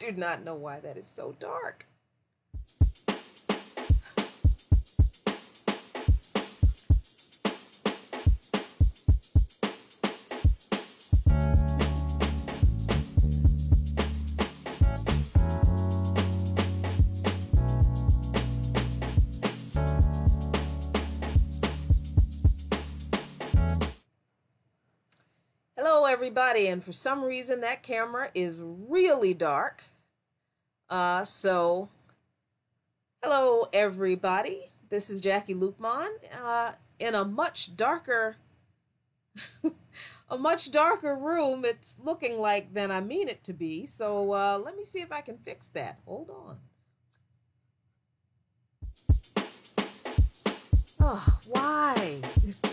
do not know why that is so dark. Everybody, and for some reason that camera is really dark. Uh, so, hello, everybody. This is Jackie Lukman uh, in a much darker, a much darker room. It's looking like than I mean it to be. So uh, let me see if I can fix that. Hold on. Oh, why?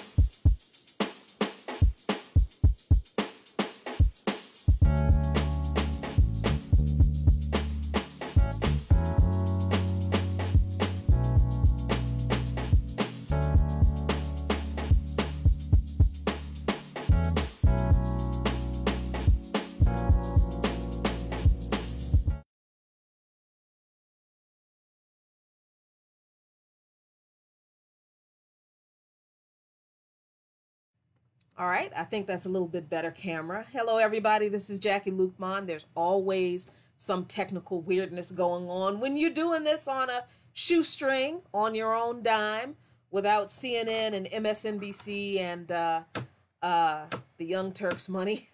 All right, I think that's a little bit better camera. Hello, everybody. This is Jackie Lukman. There's always some technical weirdness going on when you're doing this on a shoestring on your own dime without CNN and MSNBC and uh, uh, the Young Turks money.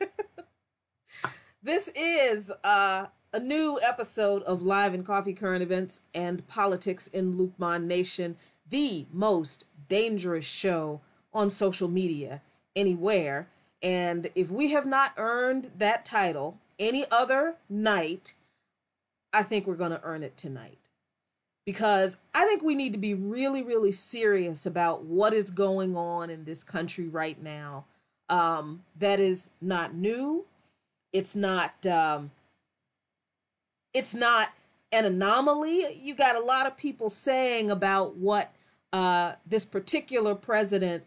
this is uh, a new episode of Live and Coffee Current Events and Politics in Lukman Nation, the most dangerous show on social media anywhere. And if we have not earned that title any other night, I think we're going to earn it tonight. Because I think we need to be really, really serious about what is going on in this country right now. Um, that is not new. It's not. Um, it's not an anomaly. You got a lot of people saying about what uh, this particular president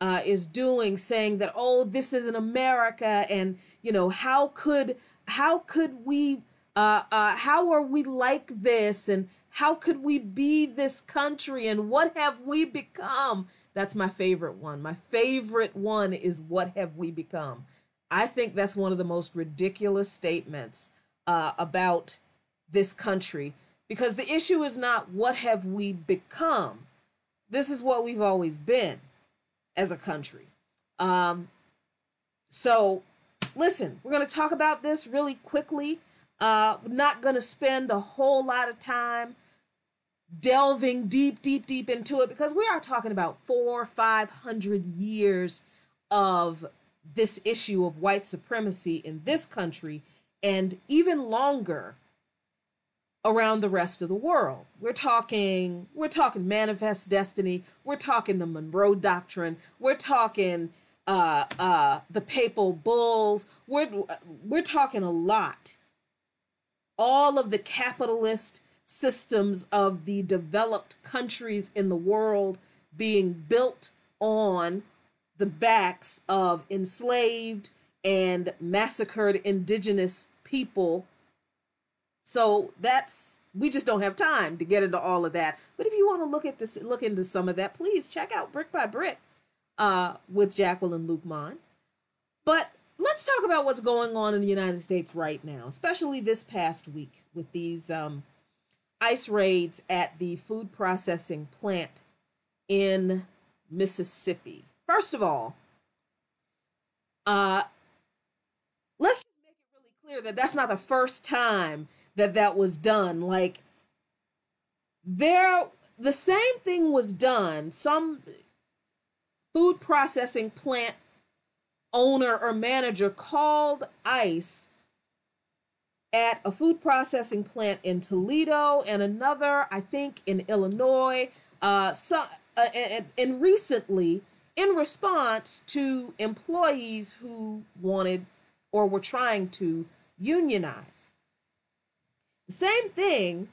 uh, is doing, saying that oh, this isn't America, and you know how could how could we uh, uh, how are we like this, and how could we be this country, and what have we become? That's my favorite one. My favorite one is what have we become. I think that's one of the most ridiculous statements uh, about this country because the issue is not what have we become. This is what we've always been as a country. Um, so, listen, we're going to talk about this really quickly. Uh, not going to spend a whole lot of time delving deep, deep, deep into it because we are talking about four, five hundred years of this issue of white supremacy in this country and even longer around the rest of the world. We're talking we're talking manifest destiny, we're talking the Monroe doctrine, we're talking uh uh the papal bulls, we're we're talking a lot. All of the capitalist systems of the developed countries in the world being built on the backs of enslaved and massacred indigenous people so that's we just don't have time to get into all of that. But if you want to look at this, look into some of that, please check out Brick by Brick uh, with Jacqueline Lukman. But let's talk about what's going on in the United States right now, especially this past week with these um, ICE raids at the food processing plant in Mississippi. First of all, uh, let's just make it really clear that that's not the first time that that was done. Like there, the same thing was done. Some food processing plant owner or manager called ICE at a food processing plant in Toledo and another, I think, in Illinois. Uh, so, uh, and, and recently, in response to employees who wanted or were trying to unionize. Same thing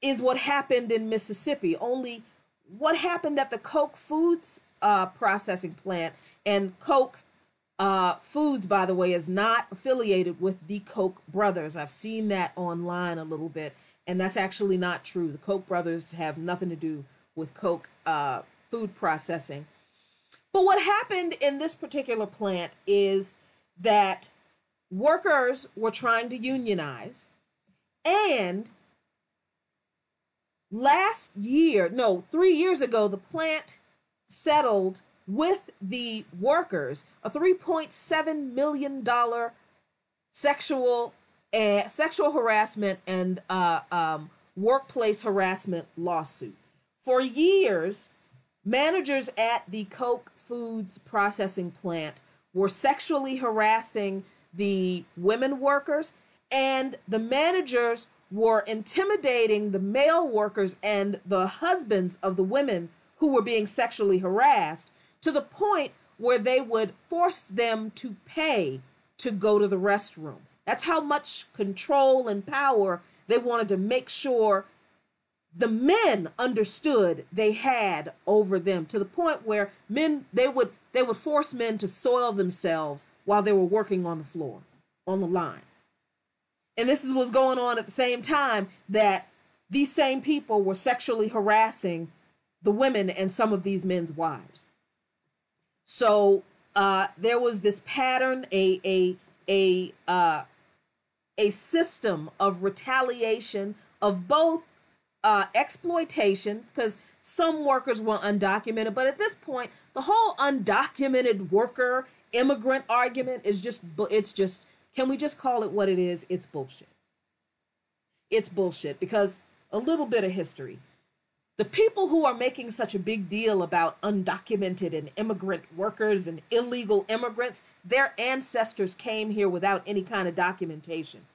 is what happened in Mississippi, only what happened at the Koch Foods uh, processing plant and Koch uh, Foods, by the way, is not affiliated with the Koch brothers. I've seen that online a little bit, and that's actually not true. The Koch brothers have nothing to do with Koch uh, food processing. But what happened in this particular plant is that workers were trying to unionize, and last year, no, three years ago, the plant settled with the workers a 3.7 million dollar sexual uh, sexual harassment and uh, um, workplace harassment lawsuit. For years, managers at the Koch Foods processing plant were sexually harassing the women workers, and the managers were intimidating the male workers and the husbands of the women who were being sexually harassed to the point where they would force them to pay to go to the restroom. That's how much control and power they wanted to make sure the men understood they had over them to the point where men they would they would force men to soil themselves while they were working on the floor on the line. And this is what's going on at the same time that these same people were sexually harassing the women and some of these men's wives. So uh, there was this pattern, a a a uh, a system of retaliation of both uh, exploitation because some workers were undocumented, but at this point, the whole undocumented worker immigrant argument is just it's just can we just call it what it is? It's bullshit. It's bullshit because a little bit of history. The people who are making such a big deal about undocumented and immigrant workers and illegal immigrants, their ancestors came here without any kind of documentation.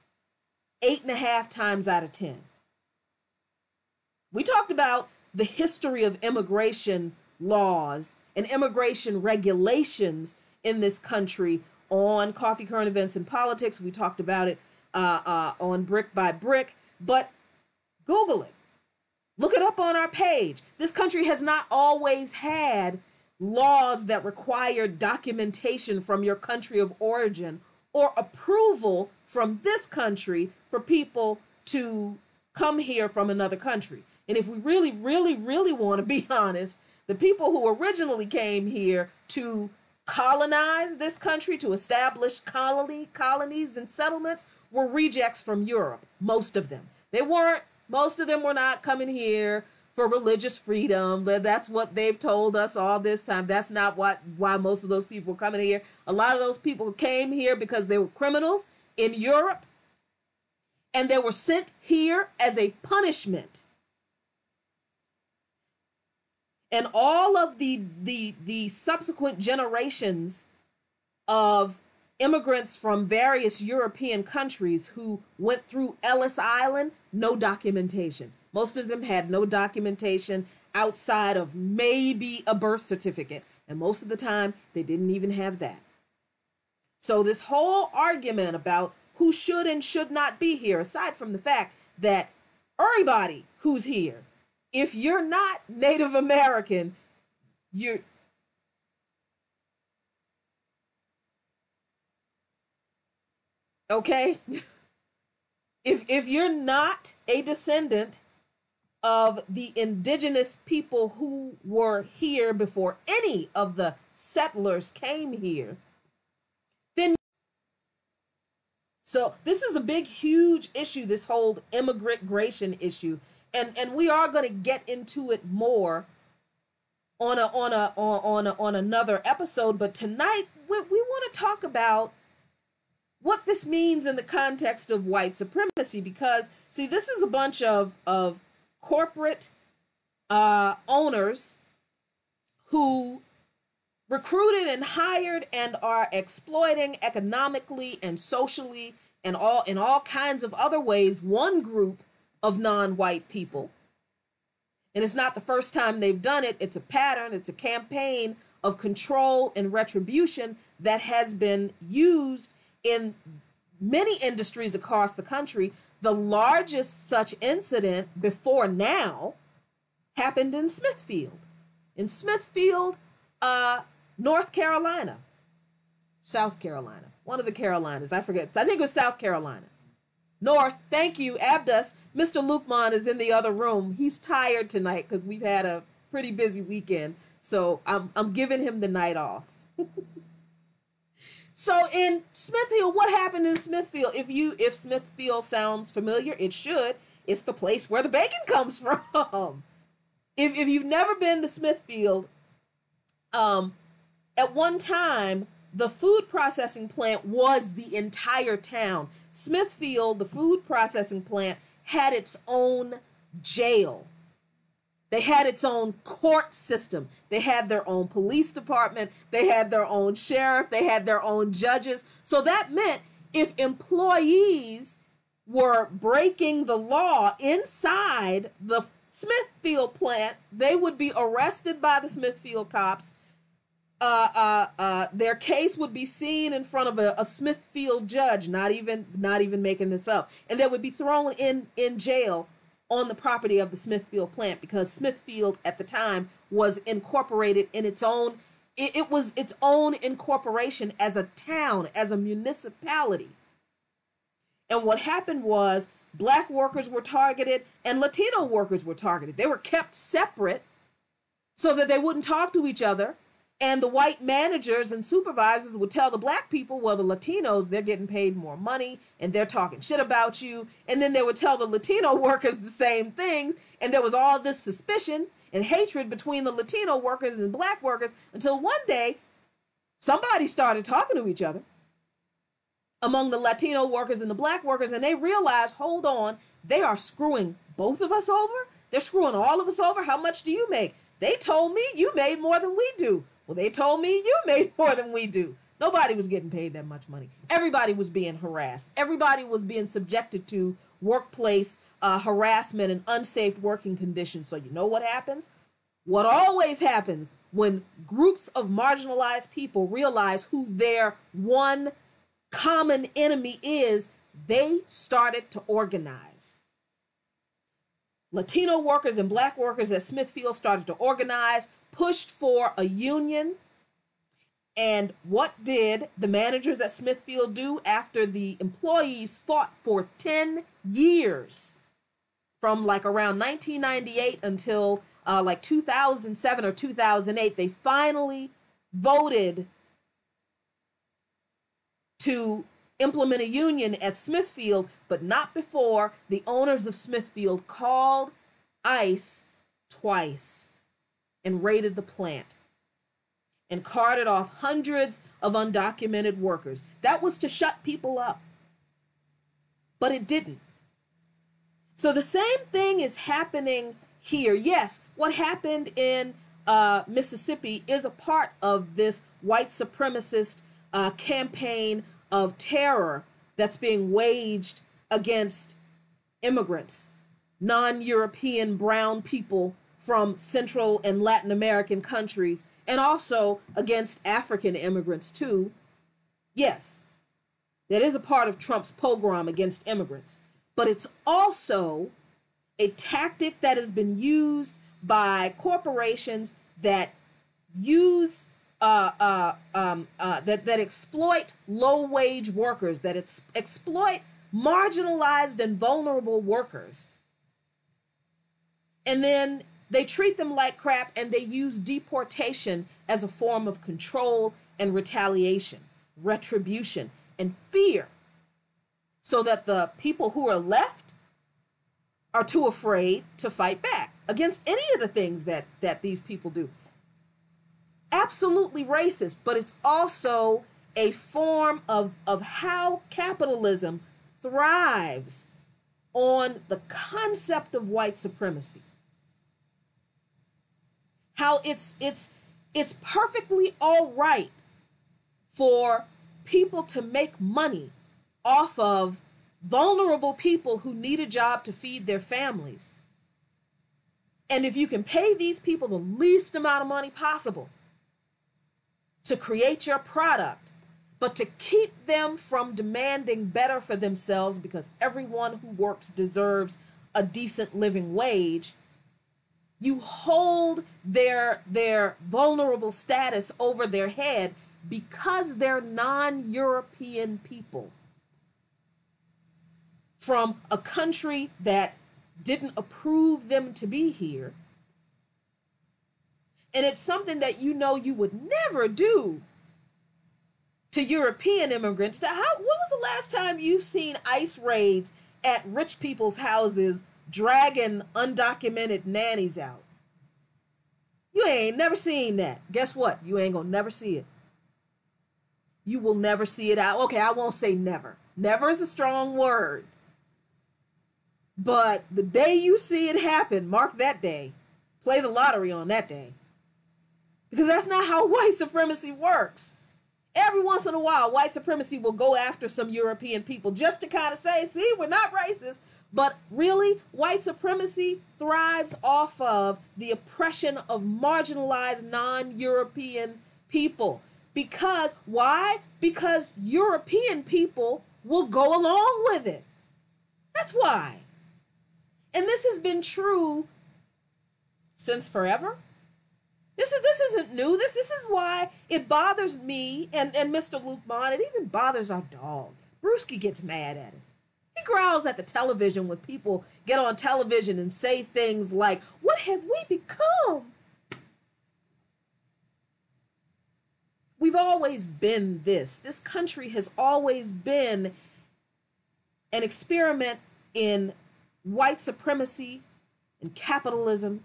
Eight and a half times out of 10. We talked about the history of immigration laws and immigration regulations in this country on Coffee Current Events and Politics. We talked about it uh, uh, on Brick by Brick, but Google it. Look it up on our page. This country has not always had laws that require documentation from your country of origin or approval from this country for people to come here from another country. And if we really, really, really want to be honest, the people who originally came here to colonize this country, to establish colony, colonies and settlements, were rejects from Europe, most of them. They weren't most of them were not coming here for religious freedom. That's what they've told us all this time. That's not what why most of those people were coming here. A lot of those people came here because they were criminals in Europe and they were sent here as a punishment. And all of the the the subsequent generations of immigrants from various European countries who went through Ellis Island, no documentation. Most of them had no documentation outside of maybe a birth certificate. And most of the time, they didn't even have that. So, this whole argument about who should and should not be here, aside from the fact that everybody who's here, if you're not Native American, you're Okay? if if you're not a descendant of the indigenous people who were here before any of the settlers came here, then so this is a big huge issue this whole immigration issue and and we are going to get into it more on a on a on a, on another episode but tonight we, we want to talk about what this means in the context of white supremacy because see this is a bunch of of corporate uh, owners who recruited and hired and are exploiting economically and socially and all in all kinds of other ways one group of non-white people and it's not the first time they've done it it's a pattern it's a campaign of control and retribution that has been used in many industries across the country, the largest such incident before now happened in Smithfield. In Smithfield, uh, North Carolina. South Carolina. One of the Carolinas. I forget. I think it was South Carolina. North. Thank you, Abdus. Mr. Lukman is in the other room. He's tired tonight because we've had a pretty busy weekend. So I'm I'm giving him the night off. so in Smithfield, what happened in Smithfield? If you if Smithfield sounds familiar, it should. It's the place where the bacon comes from. if if you've never been to Smithfield, um, at one time the food processing plant was the entire town. Smithfield, the food processing plant, had its own jail. They had its own court system. They had their own police department. They had their own sheriff. They had their own judges. So that meant if employees were breaking the law inside the Smithfield plant, they would be arrested by the Smithfield cops uh, uh, uh, their case would be seen in front of a, a, Smithfield judge, not even not even making this up, and they would be thrown in in jail on the property of the Smithfield plant because Smithfield at the time was incorporated in its own. It, it was its own incorporation as a town, as a municipality. And what happened was black workers were targeted and Latino workers were targeted. They were kept separate so that they wouldn't talk to each other and the white managers and supervisors would tell the black people, well, the Latinos, they're getting paid more money and they're talking shit about you. And then they would tell the Latino workers the same thing. And there was all this suspicion and hatred between the Latino workers and black workers until one day somebody started talking to each other among the Latino workers and the black workers. And they realized, hold on, they are screwing both of us over. They're screwing all of us over. How much do you make? They told me you made more than we do. Well, they told me you made more than we do. Nobody was getting paid that much money. Everybody was being harassed. Everybody was being subjected to workplace uh, harassment and unsafe working conditions. So, you know what happens? What always happens when groups of marginalized people realize who their one common enemy is, they started to organize. Latino workers and black workers at Smithfield started to organize, pushed for a union. And what did the managers at Smithfield do after the employees fought for 10 years from like around 1998 until uh, like 2007 or 2008? They finally voted to implement a union at Smithfield, but not before the owners of Smithfield called ICE twice and raided the plant and carted off hundreds of undocumented workers. That was to shut people up. But it didn't. So the same thing is happening here. Yes, what happened in uh, Mississippi is a part of this white supremacist uh, campaign of terror that's being waged against immigrants, non European brown people from Central and Latin American countries, and also against African immigrants, too. Yes, that is a part of Trump's pogrom against immigrants, but it's also a tactic that has been used by corporations that use uh, uh, um, uh, that that exploit low wage workers, that ex- exploit marginalized and vulnerable workers, and then they treat them like crap and they use deportation as a form of control and retaliation, retribution, and fear, so that the people who are left are too afraid to fight back against any of the things that that these people do absolutely racist, but it's also a form of, of how capitalism thrives on the concept of white supremacy. How it's it's it's perfectly all right for people to make money off of vulnerable people who need a job to feed their families. And if you can pay these people the least amount of money possible, to create your product, but to keep them from demanding better for themselves because everyone who works deserves a decent living wage you hold their their vulnerable status over their head because they're non European people from a country that didn't approve them to be here. And it's something that you know you would never do to European immigrants. How, when was the last time you've seen ICE raids at rich people's houses dragging undocumented nannies out? You ain't never seen that. Guess what? You ain't gonna never see it. You will never see it out. Okay, I won't say never. Never is a strong word. But the day you see it happen, mark that day. Play the lottery on that day. Because that's not how white supremacy works. Every once in a while, white supremacy will go after some European people just to kind of say, see, we're not racist. But really, white supremacy thrives off of the oppression of marginalized non European people. Because, why? Because European people will go along with it. That's why. And this has been true since forever. This is this isn't new. This this is why it bothers me and, and Mr. Lukman. It even bothers our dog. Brewski gets mad at it. He growls at the television when people get on television and say things like, What have we become? We've always been this. This country has always been an experiment in white supremacy and capitalism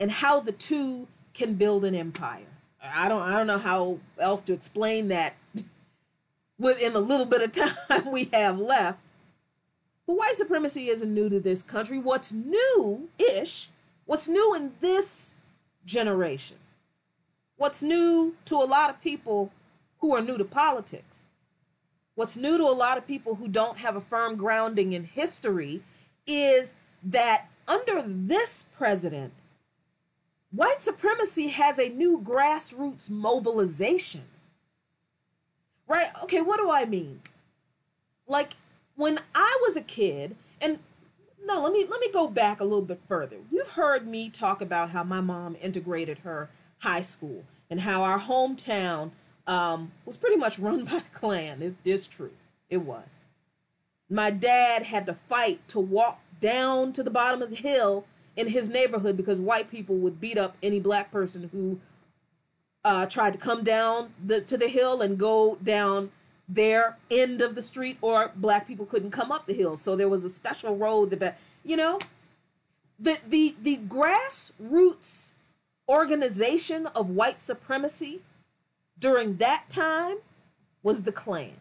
and how the two can build an empire. I don't I don't know how else to explain that within the little bit of time we have left. But white supremacy isn't new to this country. What's new ish, what's new in this generation, what's new to a lot of people who are new to politics, what's new to a lot of people who don't have a firm grounding in history is that under this president, white supremacy has a new grassroots mobilization. Right? Okay, what do I mean? Like when I was a kid, and no, let me let me go back a little bit further. You've heard me talk about how my mom integrated her high school and how our hometown um, was pretty much run by the Klan. It is true. It was. My dad had to fight to walk down to the bottom of the hill in his neighborhood because white people would beat up any black person who uh, tried to come down the, to the hill and go down their end of the street, or black people couldn't come up the hill. So there was a special road that, you know, the the the grassroots organization of white supremacy during that time was the Klan.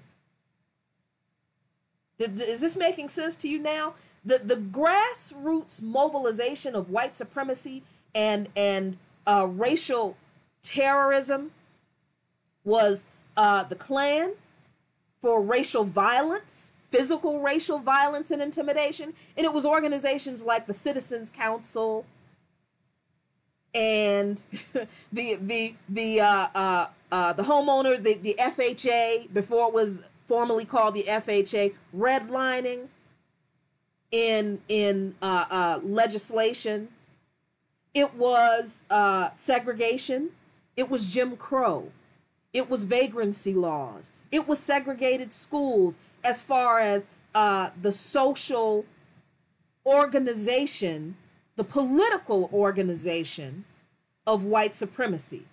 Is this making sense to you now? The the grassroots mobilization of white supremacy and and uh, racial terrorism was uh, the Klan for racial violence, physical racial violence and intimidation, and it was organizations like the Citizens Council and the the the uh, uh, uh, the homeowner, the the FHA before it was formerly called the FHA, redlining in in uh, uh, legislation. It was uh, segregation. It was Jim Crow. It was vagrancy laws. It was segregated schools as far as uh, the social organization, the political organization of white supremacy.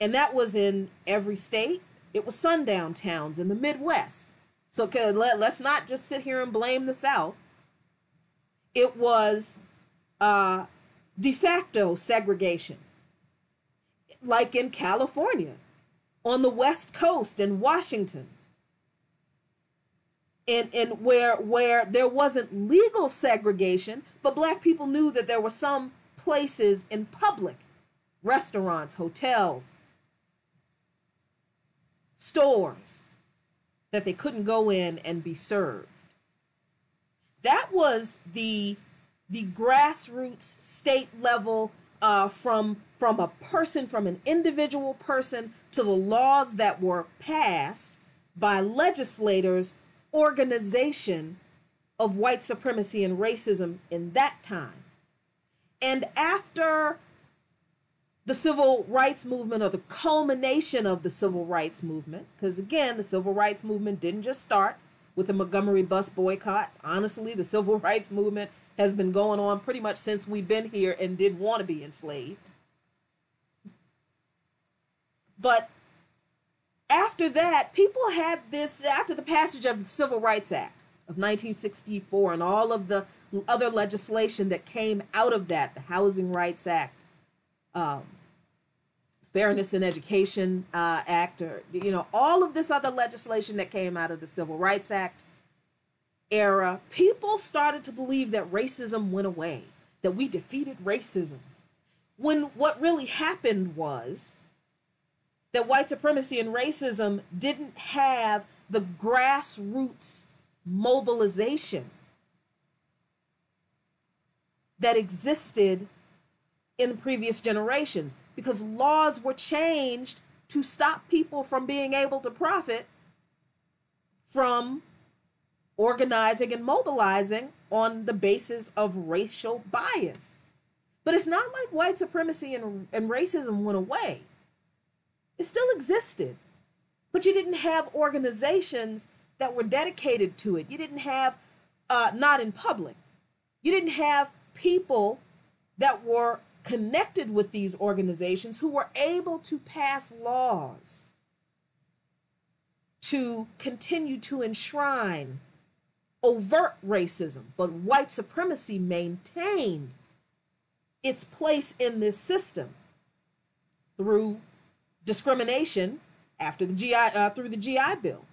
And that was in every state, it was sundown towns in the Midwest. So let, let's not just sit here and blame the South. It was uh, de facto segregation, like in California, on the West Coast in Washington. And, and where where there wasn't legal segregation, but black people knew that there were some places in public, restaurants, hotels, stores that they couldn't go in and be served. That was the the grassroots state level uh, from from a person, from an individual person to the laws that were passed by legislators, organization of white supremacy and racism in that time. And after the civil rights movement or the culmination of the civil rights movement, because again, the civil rights movement didn't just start with the Montgomery bus boycott. Honestly, the civil rights movement has been going on pretty much since we've been here and did want to be enslaved. But after that, people had this, after the passage of the Civil Rights Act of 1964 and all of the other legislation that came out of that, the Housing Rights Act, um, Fairness in Education uh, Act, or, you know, all of this other legislation that came out of the Civil Rights Act era, people started to believe that racism went away, that we defeated racism. When what really happened was that white supremacy and racism didn't have the grassroots mobilization that existed in previous generations because laws were changed to stop people from being able to profit from organizing and mobilizing on the basis of racial bias. But it's not like white supremacy and, and racism went away. It still existed, but you didn't have organizations that were dedicated to it. You didn't have, uh, not in public, you didn't have people that were connected with these organizations who were able to pass laws to continue to enshrine overt racism, but white supremacy maintained its place in this system through discrimination after the GI uh, through the GI Bill,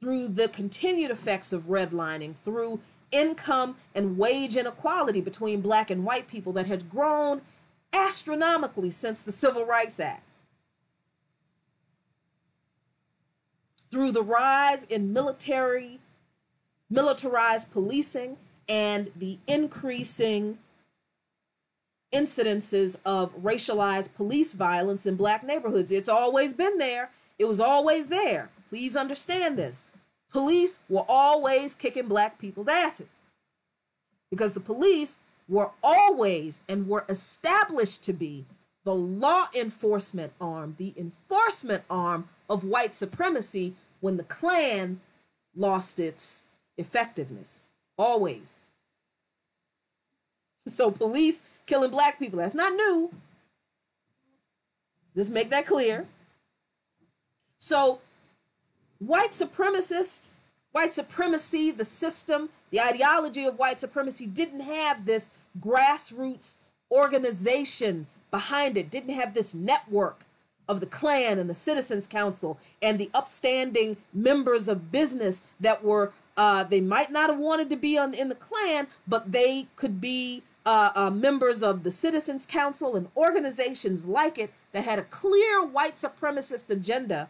through the continued effects of redlining, through income and wage inequality between black and white people that has grown astronomically since the Civil Rights Act. Through the rise in military, militarized policing and the increasing incidences of racialized police violence in black neighborhoods. It's always been there. It was always there. Please understand this. Police were always kicking black people's asses because the police were always and were established to be the law enforcement arm, the enforcement arm of white supremacy when the Klan lost its effectiveness. Always. So police killing black people. That's not new. Just make that clear. So, white supremacists, white supremacy, the system, the ideology of white supremacy didn't have this grassroots organization behind it, didn't have this network of the Klan and the Citizens Council and the upstanding members of business that were, uh, they might not have wanted to be on in the Klan, but they could be uh, uh, members of the Citizens Council and organizations like it that had a clear white supremacist agenda.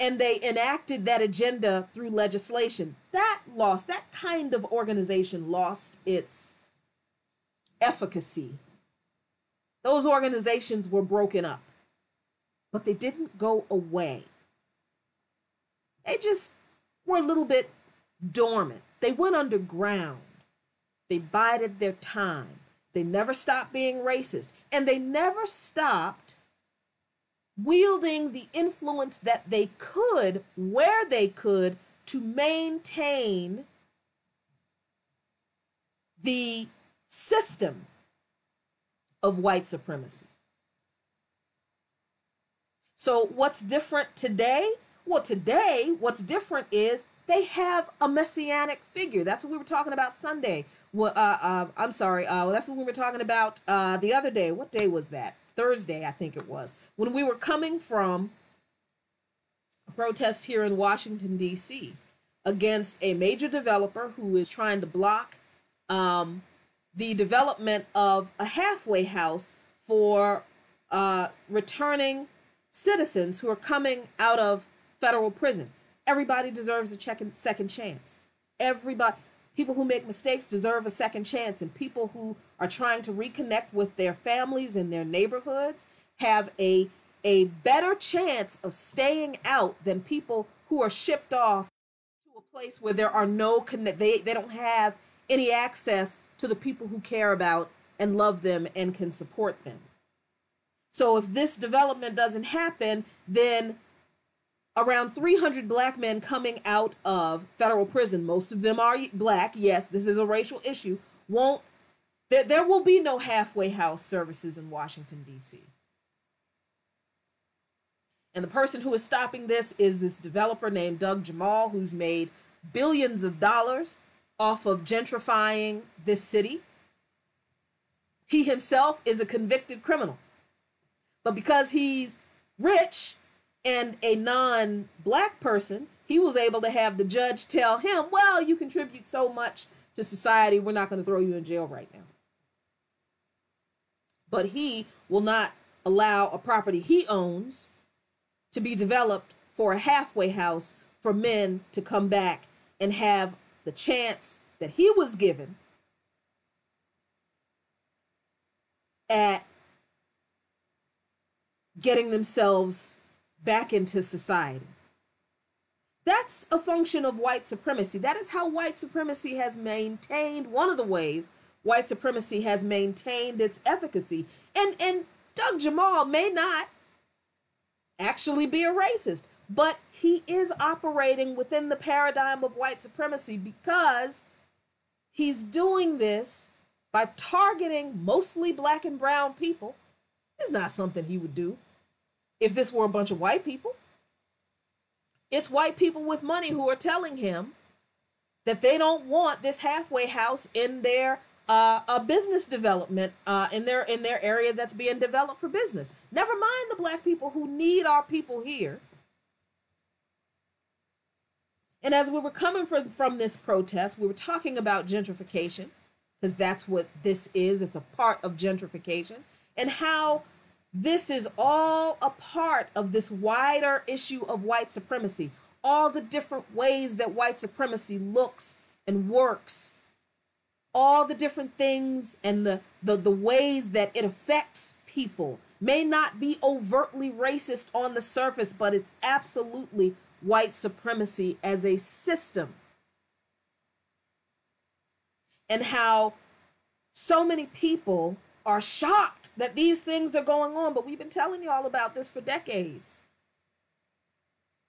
And they enacted that agenda through legislation. That lost, that kind of organization lost its efficacy. Those organizations were broken up, but they didn't go away. They just were a little bit dormant. They went underground. They bided their time. They never stopped being racist. And they never stopped wielding the influence that they could, where they could, to maintain the system of white supremacy. So, what's different today? Well, today, what's different is they have a messianic figure. That's what we were talking about Sunday well, uh, uh, I'm sorry. Uh, that's what we were talking about uh, the other day. What day was that? Thursday, I think it was. When we were coming from a protest here in Washington, D.C., against a major developer who is trying to block um, the development of a halfway house for uh, returning citizens who are coming out of federal prison. Everybody deserves a second chance. Everybody people who make mistakes deserve a second chance and people who are trying to reconnect with their families and their neighborhoods have a a better chance of staying out than people who are shipped off to a place where there are no connect they, they don't have any access to the people who care about and love them and can support them. So if this development doesn't happen, then around 300 black men coming out of federal prison, most of them are black. Yes, this is a racial issue. Won't there, there will be no halfway house services in Washington D.C. And the person who is stopping this is this developer named Doug Jemal, who's made billions of dollars off of gentrifying this city. He himself is a convicted criminal. But because he's rich and a non black person, he was able to have the judge tell him, well, you contribute so much to society, we're not going to throw you in jail right now. But he will not allow a property he owns to be developed for a halfway house for men to come back and have the chance that he was given at getting themselves back into society. That's a function of white supremacy. That is how white supremacy has maintained one of the ways white supremacy has maintained its efficacy. And and Doug Jemal may not actually be a racist, but he is operating within the paradigm of white supremacy because he's doing this by targeting mostly black and brown people. It's not something he would do if this were a bunch of white people. It's white people with money who are telling him that they don't want this halfway house in their uh, a business development uh, in their in their area that's being developed for business. Never mind the black people who need our people here. And as we were coming from from this protest, we were talking about gentrification because that's what this is. It's a part of gentrification and how this is all a part of this wider issue of white supremacy. All the different ways that white supremacy looks and works all the different things and the, the, the ways that it affects people may not be overtly racist on the surface, but it's absolutely white supremacy as a system. And how so many people are shocked that these things are going on, but we've been telling you all about this for decades.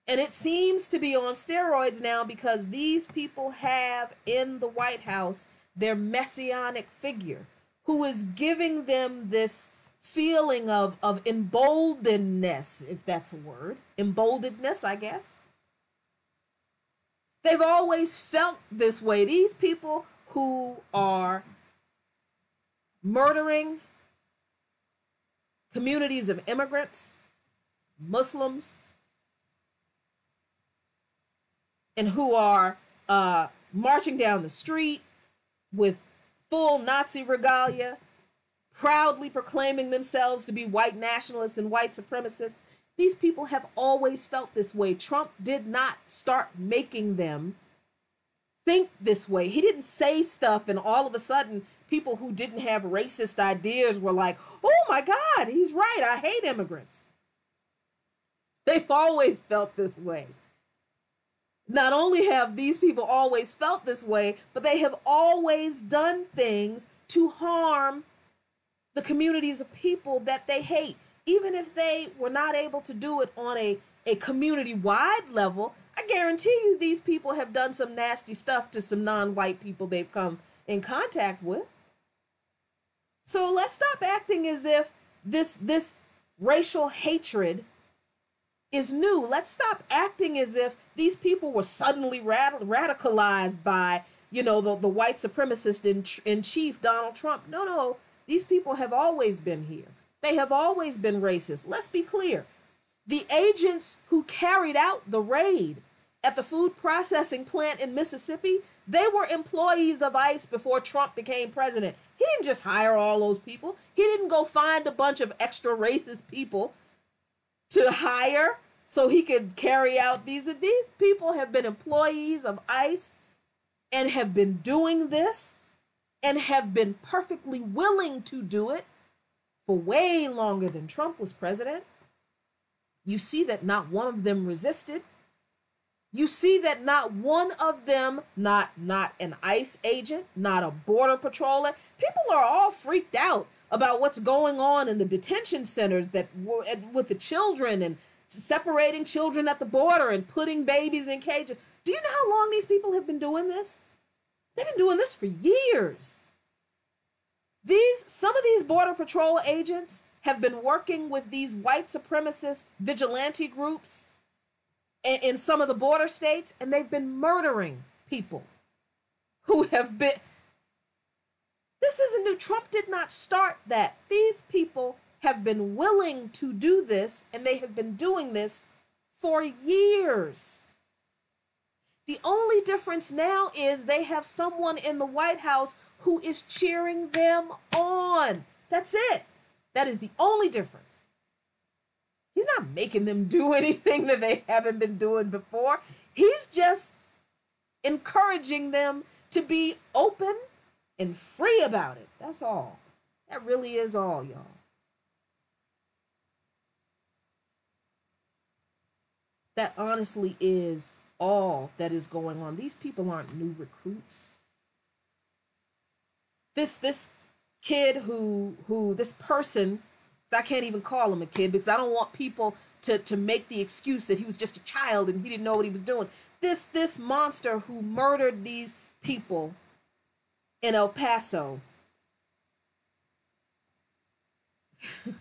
And it seems to be on steroids now because these people have in the White House their messianic figure who is giving them this feeling of of emboldenedness if that's a word emboldenedness i guess they've always felt this way these people who are murdering communities of immigrants muslims and who are uh, marching down the street with full Nazi regalia, proudly proclaiming themselves to be white nationalists and white supremacists. These people have always felt this way. Trump did not start making them think this way. He didn't say stuff, and all of a sudden, people who didn't have racist ideas were like, oh my God, he's right. I hate immigrants. They've always felt this way not only have these people always felt this way, but they have always done things to harm the communities of people that they hate. Even if they were not able to do it on a, a community wide level, I guarantee you these people have done some nasty stuff to some non white people they've come in contact with. So let's stop acting as if this, this racial hatred is new. Let's stop acting as if these people were suddenly rad- radicalized by, you know, the, the white supremacist in, in chief, Donald Trump. No, no, these people have always been here. They have always been racist. Let's be clear. The agents who carried out the raid at the food processing plant in Mississippi, they were employees of ICE before Trump became president. He didn't just hire all those people. He didn't go find a bunch of extra racist people to hire so he could carry out these these people have been employees of ICE and have been doing this and have been perfectly willing to do it for way longer than Trump was president. You see that not one of them resisted. You see that not one of them, not not an ICE agent, not a border patroller, people are all freaked out about what's going on in the detention centers that with the children and separating children at the border and putting babies in cages. Do you know how long these people have been doing this? They've been doing this for years. These some of these border patrol agents have been working with these white supremacist vigilante groups in, in some of the border states, and they've been murdering people who have been. This isn't new. Trump did not start that. These people have been willing to do this, and they have been doing this for years. The only difference now is they have someone in the White House who is cheering them on. That's it. That is the only difference. He's not making them do anything that they haven't been doing before. He's just encouraging them to be open and free about it. That's all. That really is all, y'all. That honestly is all that is going on. These people aren't new recruits. This this kid who who this person I can't even call him a kid because I don't want people to to make the excuse that he was just a child and he didn't know what he was doing. This this monster who murdered these people in El Paso.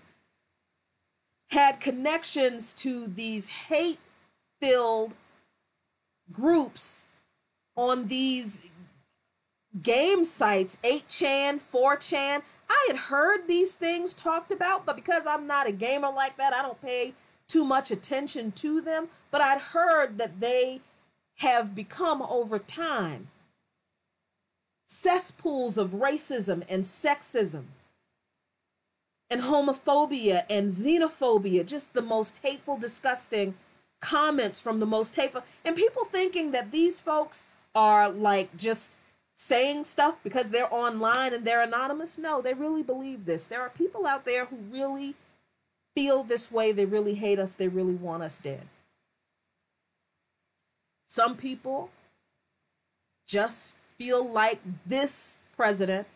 Had connections to these hate filled groups on these game sites 8chan 4chan i had heard these things talked about but because i'm not a gamer like that i don't pay too much attention to them. But i'd heard that they have become over time cesspools of racism and sexism and homophobia and xenophobia just the most hateful disgusting comments from the most hateful and people thinking that these folks are like just saying stuff because they're online and they're anonymous. No, they really believe this. There are people out there who really feel this way. They really hate us. They really want us dead. Some people just feel like this president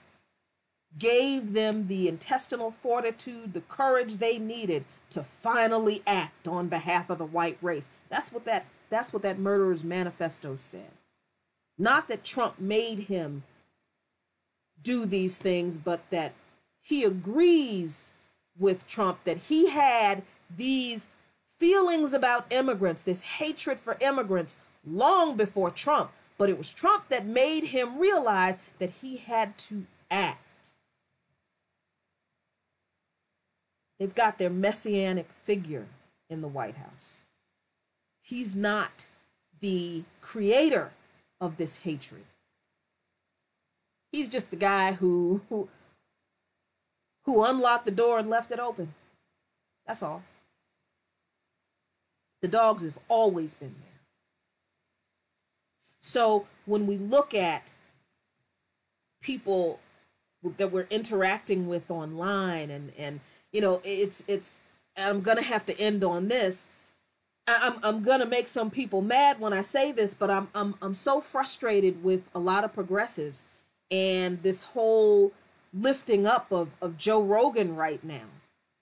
gave them the intestinal fortitude, the courage they needed to finally act on behalf of the white race. That's what that that's what that murderer's manifesto said. Not that Trump made him do these things, but that he agrees with Trump that he had these feelings about immigrants, this hatred for immigrants long before Trump. But it was Trump that made him realize that he had to act. They've got their messianic figure in the White House. He's not the creator of this hatred. He's just the guy who who who unlocked the door and left it open. That's all. The dogs have always been there. So when we look at people that we're interacting with online and and you know it's it's I'm gonna have to end on this I'm I'm gonna make some people mad when I say this, but I'm I'm I'm so frustrated with a lot of progressives and this whole lifting up of, of Joe Rogan right now.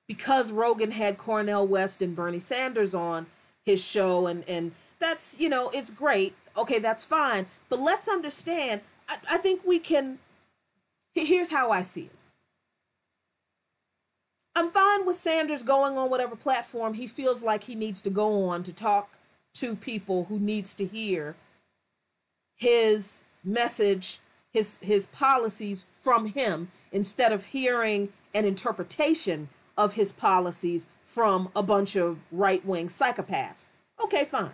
Because Rogan had Cornel West and Bernie Sanders on his show and and that's you know, it's great. Okay, that's fine. But let's understand, I, I think we can here's how I see it. I'm fine with Sanders going on whatever platform he feels like he needs to go on to talk to people who needs to hear his message, his his policies from him instead of hearing an interpretation of his policies from a bunch of right-wing psychopaths. Okay, fine.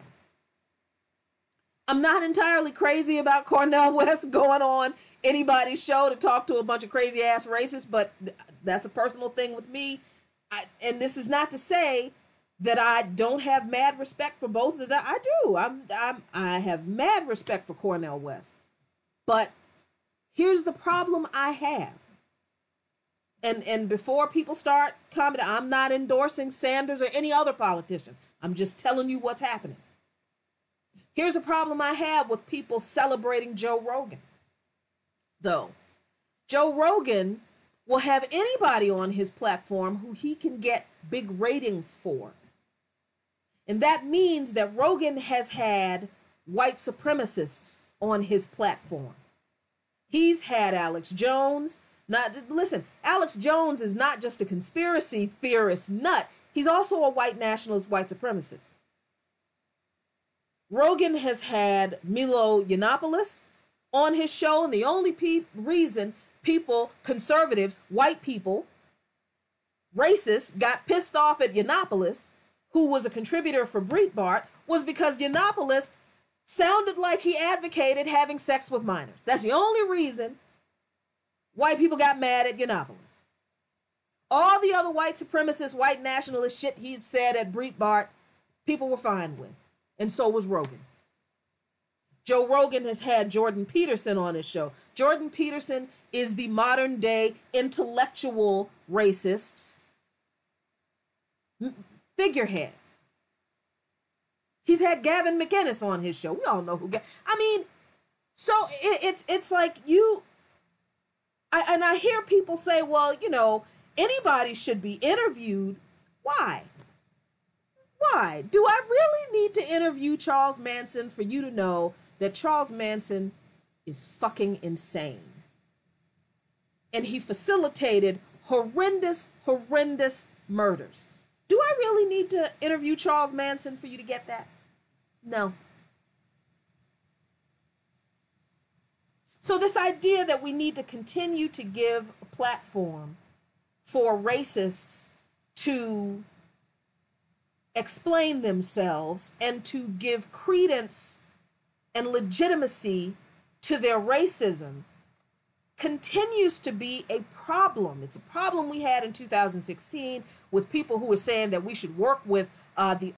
I'm not entirely crazy about Cornel West going on anybody's show to talk to a bunch of crazy ass racists, but th- that's a personal thing with me. I, and this is not to say that I don't have mad respect for both of them. I do. I'm, I'm I have mad respect for Cornel West. But here's the problem I have. And and before people start commenting, I'm not endorsing Sanders or any other politician. I'm just telling you what's happening. Here's a problem I have with people celebrating Joe Rogan though. Joe Rogan will have anybody on his platform who he can get big ratings for. And that means that Rogan has had white supremacists on his platform. He's had Alex Jones. Not listen, Alex Jones is not just a conspiracy theorist nut. He's also a white nationalist, white supremacist. Rogan has had Milo Yiannopoulos on his show, and the only pe- reason people, conservatives, white people, racists, got pissed off at Yiannopoulos, who was a contributor for Breitbart, was because Yiannopoulos sounded like he advocated having sex with minors. That's the only reason white people got mad at Yiannopoulos. All the other white supremacist, white nationalist shit he'd said at Breitbart, people were fine with. And so was Rogan. Joe Rogan has had Jordan Peterson on his show. Jordan Peterson is the modern day intellectual racist's figurehead. He's had Gavin McInnes on his show. We all know who. I mean, so it, it's it's like you. I, and I hear people say, well, you know, anybody should be interviewed. Why? Why? Do I really need to interview Charles Manson for you to know that Charles Manson is fucking insane? And he facilitated horrendous, horrendous murders. Do I really need to interview Charles Manson for you to get that? No. So, this idea that we need to continue to give a platform for racists to explain themselves and to give credence and legitimacy to their racism continues to be a problem. It's a problem we had in 2016 with people who were saying that we should work with uh, the